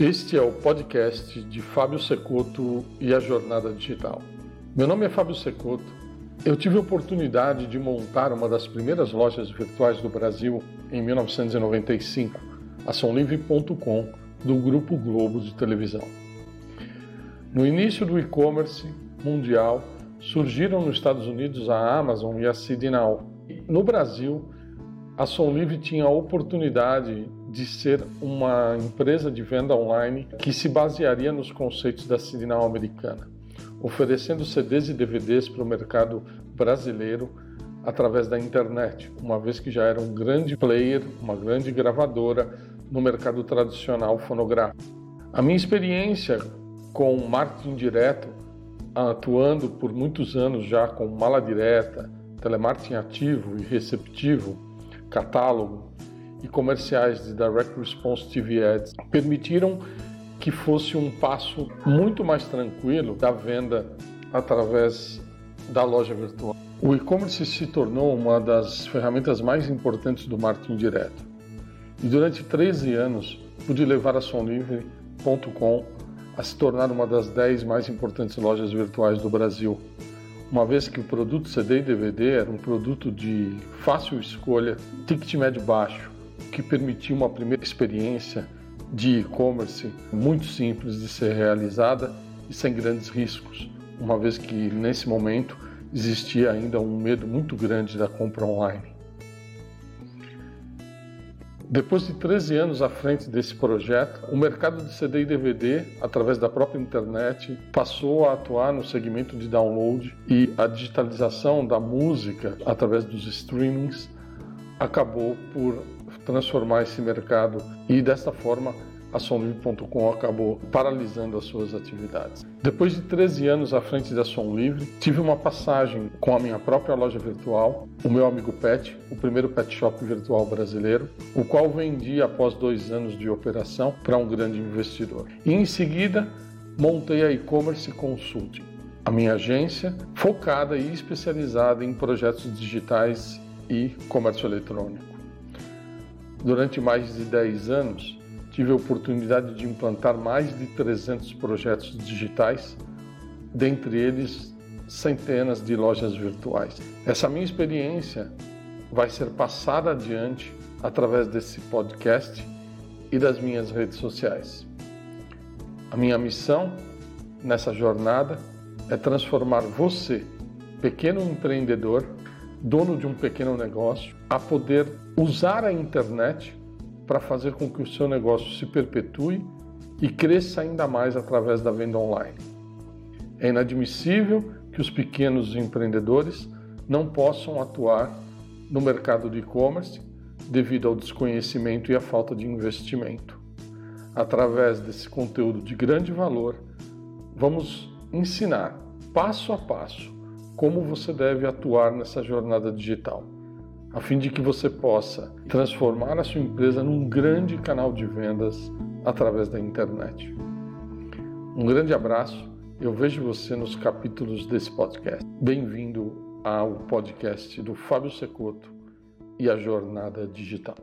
Este é o podcast de Fábio Secoto e a Jornada Digital. Meu nome é Fábio Secoto. Eu tive a oportunidade de montar uma das primeiras lojas virtuais do Brasil em 1995, a SomLivre.com, do Grupo Globo de televisão. No início do e-commerce mundial, surgiram nos Estados Unidos a Amazon e a Now. No Brasil, a Som Livre tinha a oportunidade de ser uma empresa de venda online que se basearia nos conceitos da Signal americana, oferecendo CDs e DVDs para o mercado brasileiro através da internet, uma vez que já era um grande player, uma grande gravadora no mercado tradicional fonográfico. A minha experiência com marketing direto, atuando por muitos anos já com mala direta, telemarketing ativo e receptivo, catálogo e comerciais de Direct Response TV Ads permitiram que fosse um passo muito mais tranquilo da venda através da loja virtual. O e-commerce se tornou uma das ferramentas mais importantes do marketing direto. E durante 13 anos pude levar a Somlivre.com a se tornar uma das 10 mais importantes lojas virtuais do Brasil, uma vez que o produto CD e DVD era um produto de fácil escolha, ticket médio baixo, que permitia uma primeira experiência de e-commerce muito simples de ser realizada e sem grandes riscos, uma vez que nesse momento existia ainda um medo muito grande da compra online. Depois de 13 anos à frente desse projeto, o mercado de CD e DVD, através da própria internet, passou a atuar no segmento de download e a digitalização da música através dos streamings acabou por transformar esse mercado e desta forma a Somlivre.com acabou paralisando as suas atividades. Depois de 13 anos à frente da Som Livre, tive uma passagem com a minha própria loja virtual, o meu amigo Pet, o primeiro pet shop virtual brasileiro, o qual vendi após dois anos de operação para um grande investidor. E em seguida, montei a e-commerce consulting, a minha agência focada e especializada em projetos digitais e comércio eletrônico. Durante mais de 10 anos, tive a oportunidade de implantar mais de 300 projetos digitais, dentre eles centenas de lojas virtuais. Essa minha experiência vai ser passada adiante através desse podcast e das minhas redes sociais. A minha missão nessa jornada é transformar você, pequeno empreendedor, dono de um pequeno negócio, a poder usar a internet para fazer com que o seu negócio se perpetue e cresça ainda mais através da venda online. É inadmissível que os pequenos empreendedores não possam atuar no mercado de e-commerce devido ao desconhecimento e à falta de investimento. Através desse conteúdo de grande valor, vamos ensinar passo a passo como você deve atuar nessa jornada digital a fim de que você possa transformar a sua empresa num grande canal de vendas através da internet. Um grande abraço, eu vejo você nos capítulos desse podcast. Bem-vindo ao podcast do Fábio Secoto e a Jornada Digital.